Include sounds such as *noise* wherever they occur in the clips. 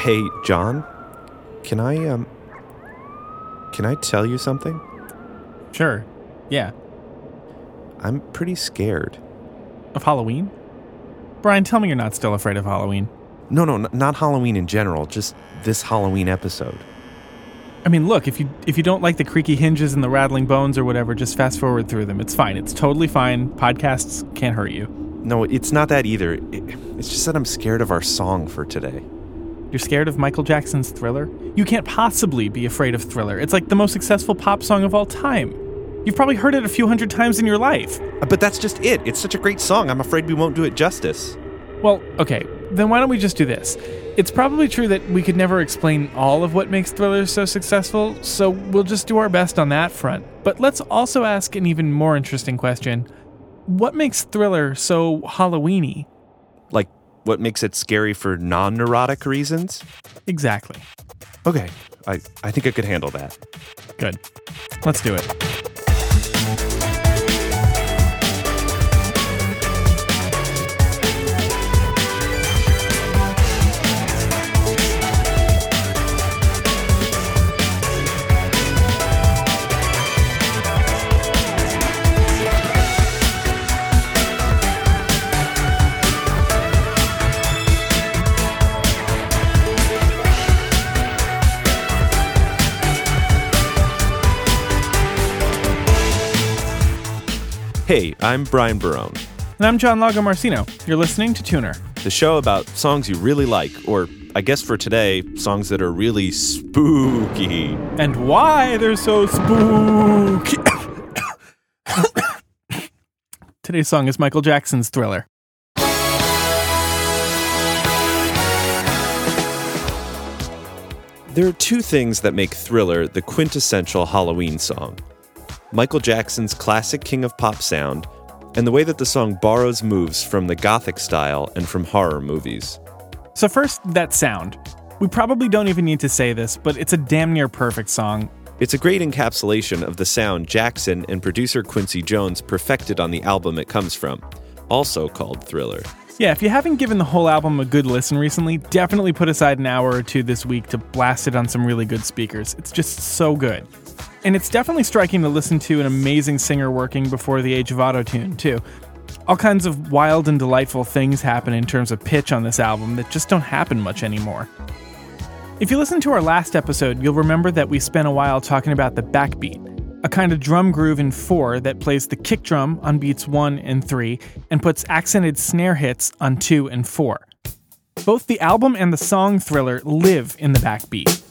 Hey, John, can I um can I tell you something? Sure. Yeah. I'm pretty scared. Of Halloween? Brian, tell me you're not still afraid of Halloween. No, no, n- not Halloween in general, just this Halloween episode. I mean, look, if you if you don't like the creaky hinges and the rattling bones or whatever, just fast forward through them. It's fine. It's totally fine. Podcasts can't hurt you. No, it's not that either. It's just that I'm scared of our song for today. You're scared of Michael Jackson's Thriller? You can't possibly be afraid of Thriller. It's like the most successful pop song of all time. You've probably heard it a few hundred times in your life. Uh, But that's just it. It's such a great song. I'm afraid we won't do it justice. Well, okay, then why don't we just do this? It's probably true that we could never explain all of what makes Thriller so successful, so we'll just do our best on that front. But let's also ask an even more interesting question What makes Thriller so Halloweeny? Like, what makes it scary for non neurotic reasons? Exactly. Okay, I, I think I could handle that. Good. Let's do it. Hey, I'm Brian Barone, And I'm John Lagomarsino. You're listening to Tuner. the show about songs you really like, or I guess for today, songs that are really spooky. And why they're so spooky. *coughs* Today's song is Michael Jackson's Thriller. There are two things that make Thriller the quintessential Halloween song Michael Jackson's classic King of Pop sound, and the way that the song borrows moves from the Gothic style and from horror movies. So, first, that sound. We probably don't even need to say this, but it's a damn near perfect song. It's a great encapsulation of the sound Jackson and producer Quincy Jones perfected on the album it comes from, also called Thriller. Yeah, if you haven't given the whole album a good listen recently, definitely put aside an hour or two this week to blast it on some really good speakers. It's just so good. And it's definitely striking to listen to an amazing singer working before the age of autotune, too. All kinds of wild and delightful things happen in terms of pitch on this album that just don't happen much anymore. If you listen to our last episode, you'll remember that we spent a while talking about the backbeat, a kind of drum groove in 4 that plays the kick drum on beats 1 and 3 and puts accented snare hits on 2 and 4. Both the album and the song Thriller live in the backbeat.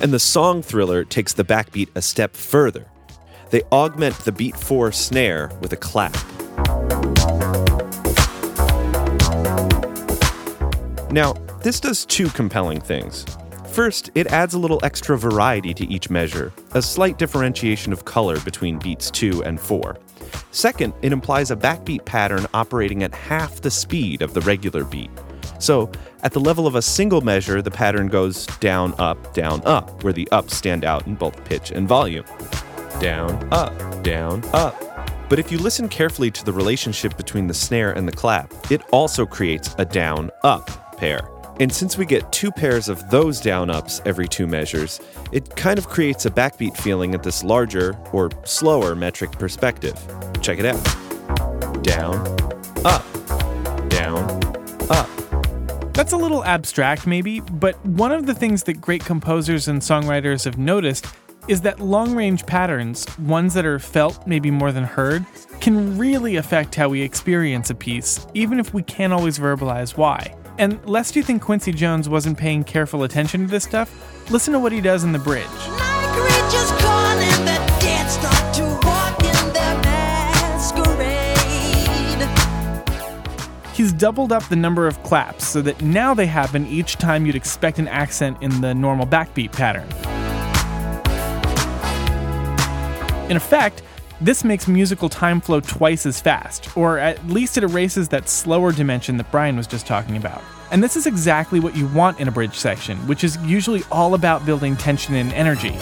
And the song Thriller takes the backbeat a step further. They augment the beat 4 snare with a clap. Now, this does two compelling things. First, it adds a little extra variety to each measure, a slight differentiation of color between beats 2 and 4. Second, it implies a backbeat pattern operating at half the speed of the regular beat. So, at the level of a single measure, the pattern goes down, up, down, up, where the ups stand out in both pitch and volume. Down, up, down, up. But if you listen carefully to the relationship between the snare and the clap, it also creates a down, up pair. And since we get two pairs of those down ups every two measures, it kind of creates a backbeat feeling at this larger or slower metric perspective. Check it out. Down, up, down. That's a little abstract, maybe, but one of the things that great composers and songwriters have noticed is that long range patterns, ones that are felt maybe more than heard, can really affect how we experience a piece, even if we can't always verbalize why. And lest you think Quincy Jones wasn't paying careful attention to this stuff, listen to what he does in the bridge. He's doubled up the number of claps so that now they happen each time you'd expect an accent in the normal backbeat pattern. In effect, this makes musical time flow twice as fast, or at least it erases that slower dimension that Brian was just talking about. And this is exactly what you want in a bridge section, which is usually all about building tension and energy.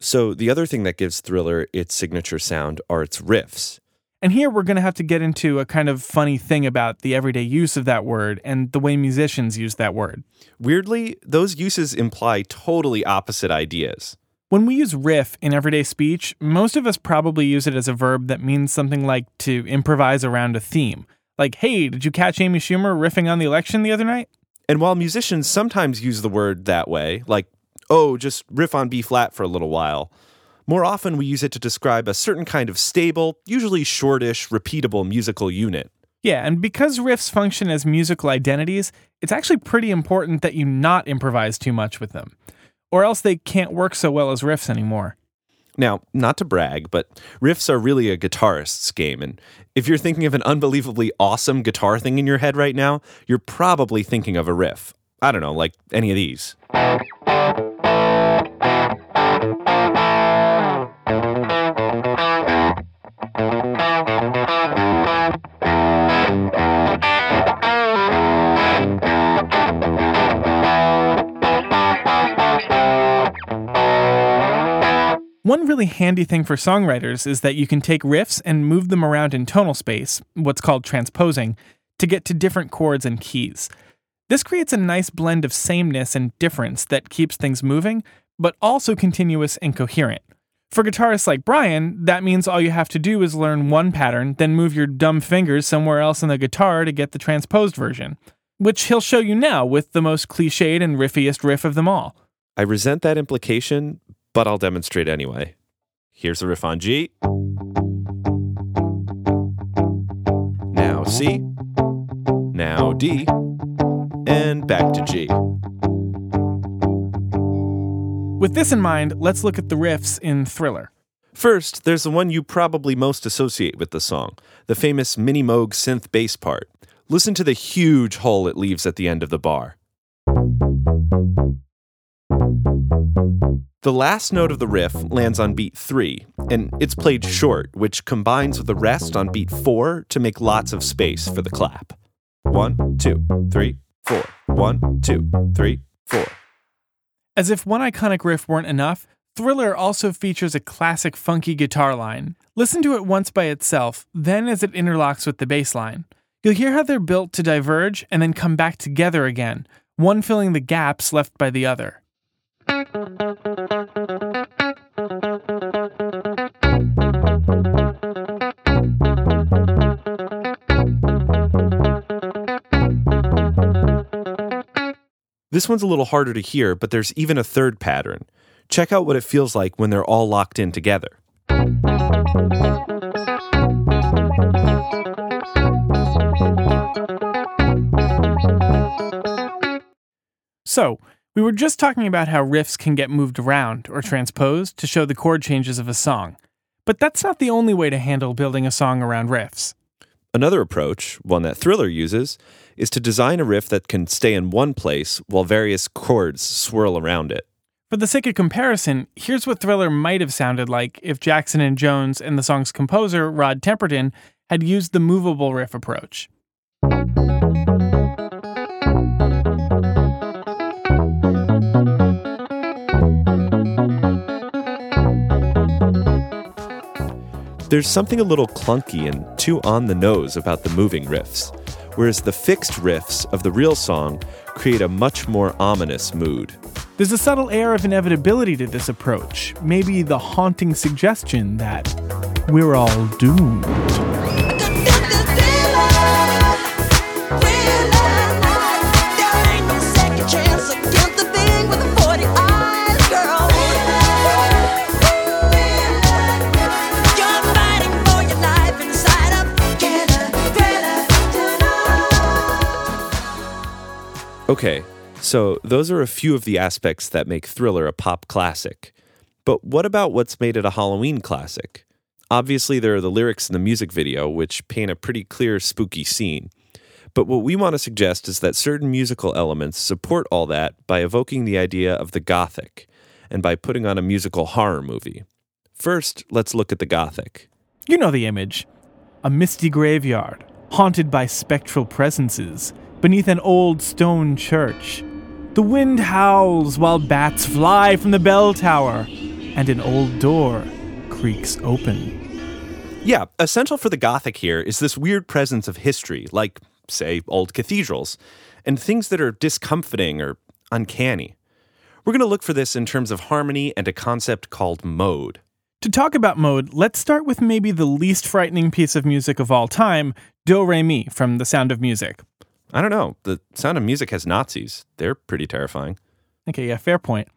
So, the other thing that gives Thriller its signature sound are its riffs. And here we're going to have to get into a kind of funny thing about the everyday use of that word and the way musicians use that word. Weirdly, those uses imply totally opposite ideas. When we use riff in everyday speech, most of us probably use it as a verb that means something like to improvise around a theme. Like, hey, did you catch Amy Schumer riffing on the election the other night? And while musicians sometimes use the word that way, like, oh, just riff on B flat for a little while, more often we use it to describe a certain kind of stable, usually shortish, repeatable musical unit. Yeah, and because riffs function as musical identities, it's actually pretty important that you not improvise too much with them, or else they can't work so well as riffs anymore. Now, not to brag, but riffs are really a guitarist's game. And if you're thinking of an unbelievably awesome guitar thing in your head right now, you're probably thinking of a riff. I don't know, like any of these. One really handy thing for songwriters is that you can take riffs and move them around in tonal space, what's called transposing, to get to different chords and keys. This creates a nice blend of sameness and difference that keeps things moving, but also continuous and coherent. For guitarists like Brian, that means all you have to do is learn one pattern, then move your dumb fingers somewhere else on the guitar to get the transposed version, which he'll show you now with the most cliched and riffiest riff of them all. I resent that implication, but I'll demonstrate anyway. Here's the riff on G. Now C. Now D. And back to G. With this in mind, let's look at the riffs in Thriller. First, there's the one you probably most associate with the song the famous Mini Moog synth bass part. Listen to the huge hole it leaves at the end of the bar. The last note of the riff lands on beat 3, and it's played short, which combines with the rest on beat 4 to make lots of space for the clap. One, two, three, four. One, two, three, four. As if one iconic riff weren't enough, Thriller also features a classic funky guitar line. Listen to it once by itself, then as it interlocks with the bass line. You'll hear how they're built to diverge and then come back together again, one filling the gaps left by the other. This one's a little harder to hear, but there's even a third pattern. Check out what it feels like when they're all locked in together. So, we were just talking about how riffs can get moved around or transposed to show the chord changes of a song. But that's not the only way to handle building a song around riffs. Another approach, one that Thriller uses, is to design a riff that can stay in one place while various chords swirl around it. For the sake of comparison, here's what Thriller might have sounded like if Jackson and Jones and the song's composer, Rod Temperton, had used the movable riff approach. There's something a little clunky and too on the nose about the moving riffs, whereas the fixed riffs of the real song create a much more ominous mood. There's a subtle air of inevitability to this approach, maybe the haunting suggestion that we're all doomed. So those are a few of the aspects that make Thriller a pop classic. But what about what's made it a Halloween classic? Obviously, there are the lyrics in the music video, which paint a pretty clear, spooky scene. But what we want to suggest is that certain musical elements support all that by evoking the idea of the Gothic and by putting on a musical horror movie. First, let's look at the Gothic. You know the image a misty graveyard, haunted by spectral presences, beneath an old stone church. The wind howls while bats fly from the bell tower, and an old door creaks open. Yeah, essential for the Gothic here is this weird presence of history, like, say, old cathedrals, and things that are discomfiting or uncanny. We're going to look for this in terms of harmony and a concept called mode. To talk about mode, let's start with maybe the least frightening piece of music of all time, Do Re Mi from The Sound of Music. I don't know, the sound of music has Nazis. They're pretty terrifying. Okay, yeah, fair point.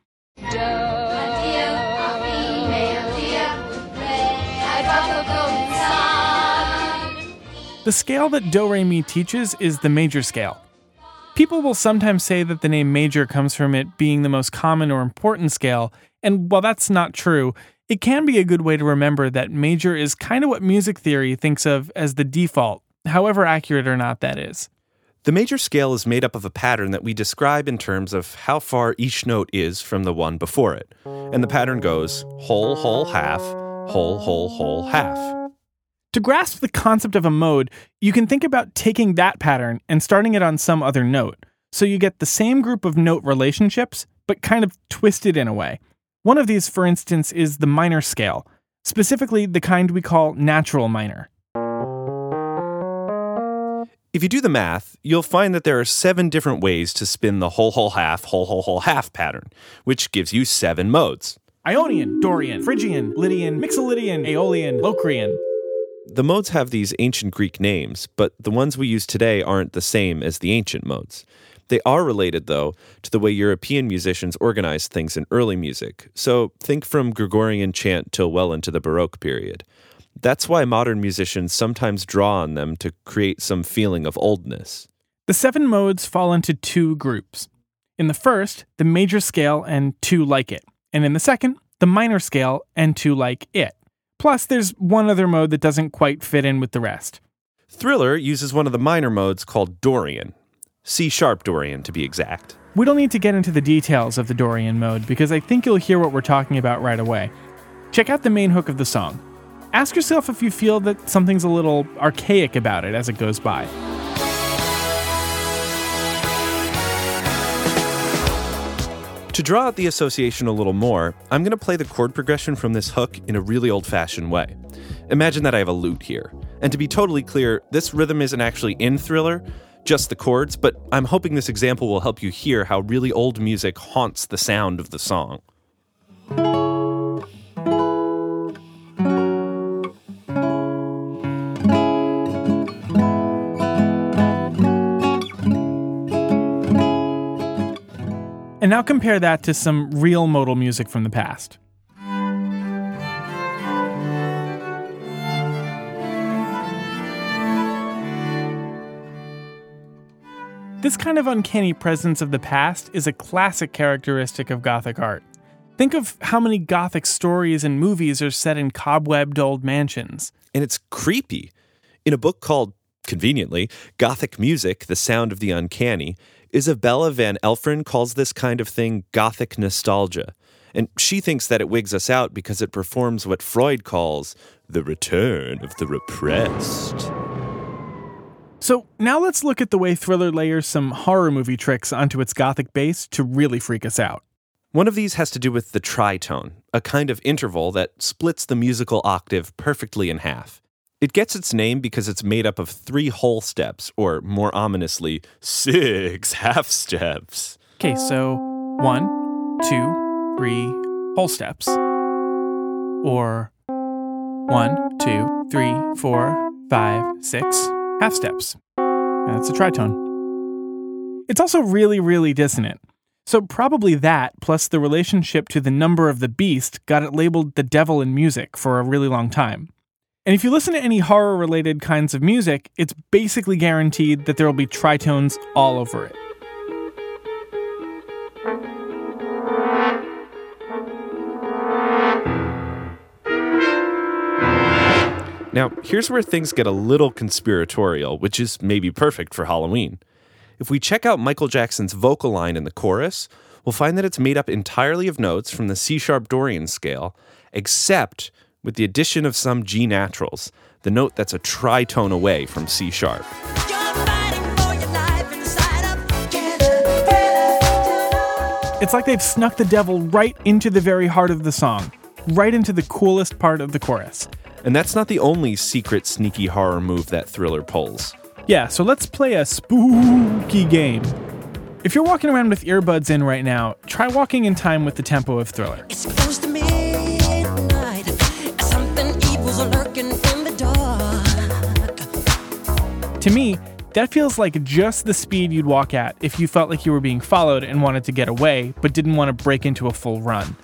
The scale that Do Re Mi teaches is the major scale. People will sometimes say that the name major comes from it being the most common or important scale, and while that's not true, it can be a good way to remember that major is kind of what music theory thinks of as the default, however accurate or not that is. The major scale is made up of a pattern that we describe in terms of how far each note is from the one before it. And the pattern goes whole, whole, half, whole, whole, whole, half. To grasp the concept of a mode, you can think about taking that pattern and starting it on some other note. So you get the same group of note relationships, but kind of twisted in a way. One of these, for instance, is the minor scale, specifically the kind we call natural minor. If you do the math, you'll find that there are seven different ways to spin the whole, whole, half, whole, whole, whole, half pattern, which gives you seven modes. Ionian, Dorian, Phrygian, Lydian, Mixolydian, Aeolian, Locrian. The modes have these ancient Greek names, but the ones we use today aren't the same as the ancient modes. They are related, though, to the way European musicians organized things in early music. So think from Gregorian chant till well into the Baroque period. That's why modern musicians sometimes draw on them to create some feeling of oldness. The seven modes fall into two groups. In the first, the major scale and two like it. And in the second, the minor scale and two like it. Plus, there's one other mode that doesn't quite fit in with the rest. Thriller uses one of the minor modes called Dorian. C sharp Dorian, to be exact. We don't need to get into the details of the Dorian mode because I think you'll hear what we're talking about right away. Check out the main hook of the song. Ask yourself if you feel that something's a little archaic about it as it goes by. To draw out the association a little more, I'm going to play the chord progression from this hook in a really old fashioned way. Imagine that I have a lute here. And to be totally clear, this rhythm isn't actually in Thriller, just the chords, but I'm hoping this example will help you hear how really old music haunts the sound of the song. And now compare that to some real modal music from the past. This kind of uncanny presence of the past is a classic characteristic of Gothic art. Think of how many Gothic stories and movies are set in cobwebbed old mansions. And it's creepy. In a book called, conveniently, Gothic Music The Sound of the Uncanny, Isabella Van Elferen calls this kind of thing Gothic nostalgia. And she thinks that it wigs us out because it performs what Freud calls the return of the repressed. So now let's look at the way Thriller layers some horror movie tricks onto its Gothic base to really freak us out. One of these has to do with the tritone, a kind of interval that splits the musical octave perfectly in half. It gets its name because it's made up of three whole steps, or more ominously, six *laughs* half steps. Okay, so one, two, three whole steps. Or one, two, three, four, five, six half steps. That's a tritone. It's also really, really dissonant. So, probably that, plus the relationship to the number of the beast, got it labeled the devil in music for a really long time. And if you listen to any horror related kinds of music, it's basically guaranteed that there will be tritones all over it. Now, here's where things get a little conspiratorial, which is maybe perfect for Halloween. If we check out Michael Jackson's vocal line in the chorus, we'll find that it's made up entirely of notes from the C sharp Dorian scale, except with the addition of some G naturals, the note that's a tritone away from C sharp. You're fighting for your life inside of Thriller, Thriller. It's like they've snuck the devil right into the very heart of the song, right into the coolest part of the chorus. And that's not the only secret, sneaky horror move that Thriller pulls. Yeah, so let's play a spooky game. If you're walking around with earbuds in right now, try walking in time with the tempo of Thriller. To me, that feels like just the speed you'd walk at if you felt like you were being followed and wanted to get away, but didn't want to break into a full run.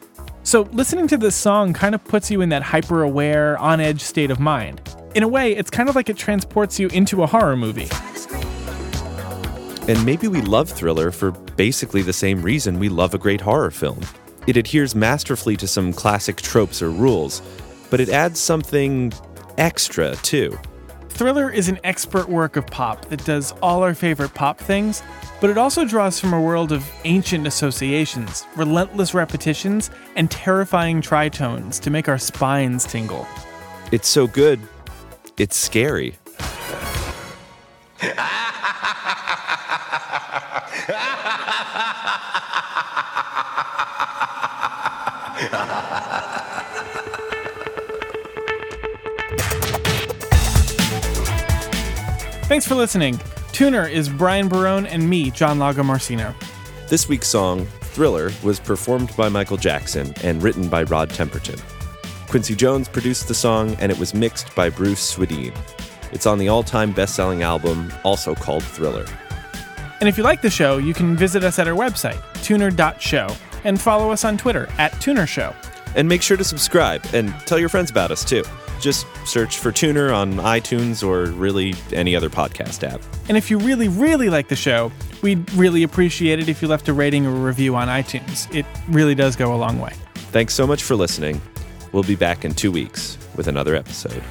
So, listening to this song kind of puts you in that hyper aware, on edge state of mind. In a way, it's kind of like it transports you into a horror movie. And maybe we love Thriller for basically the same reason we love a great horror film. It adheres masterfully to some classic tropes or rules, but it adds something extra too. Thriller is an expert work of pop that does all our favorite pop things, but it also draws from a world of ancient associations, relentless repetitions, and terrifying tritones to make our spines tingle. It's so good, it's scary. *laughs* Thanks for listening. Tuner is Brian Barone and me, John Lagomarsino. This week's song, Thriller, was performed by Michael Jackson and written by Rod Temperton. Quincy Jones produced the song and it was mixed by Bruce Swedien. It's on the all time best selling album, also called Thriller. And if you like the show, you can visit us at our website, tuner.show, and follow us on Twitter at tunershow. And make sure to subscribe and tell your friends about us too. Just search for Tuner on iTunes or really any other podcast app. And if you really, really like the show, we'd really appreciate it if you left a rating or a review on iTunes. It really does go a long way. Thanks so much for listening. We'll be back in two weeks with another episode.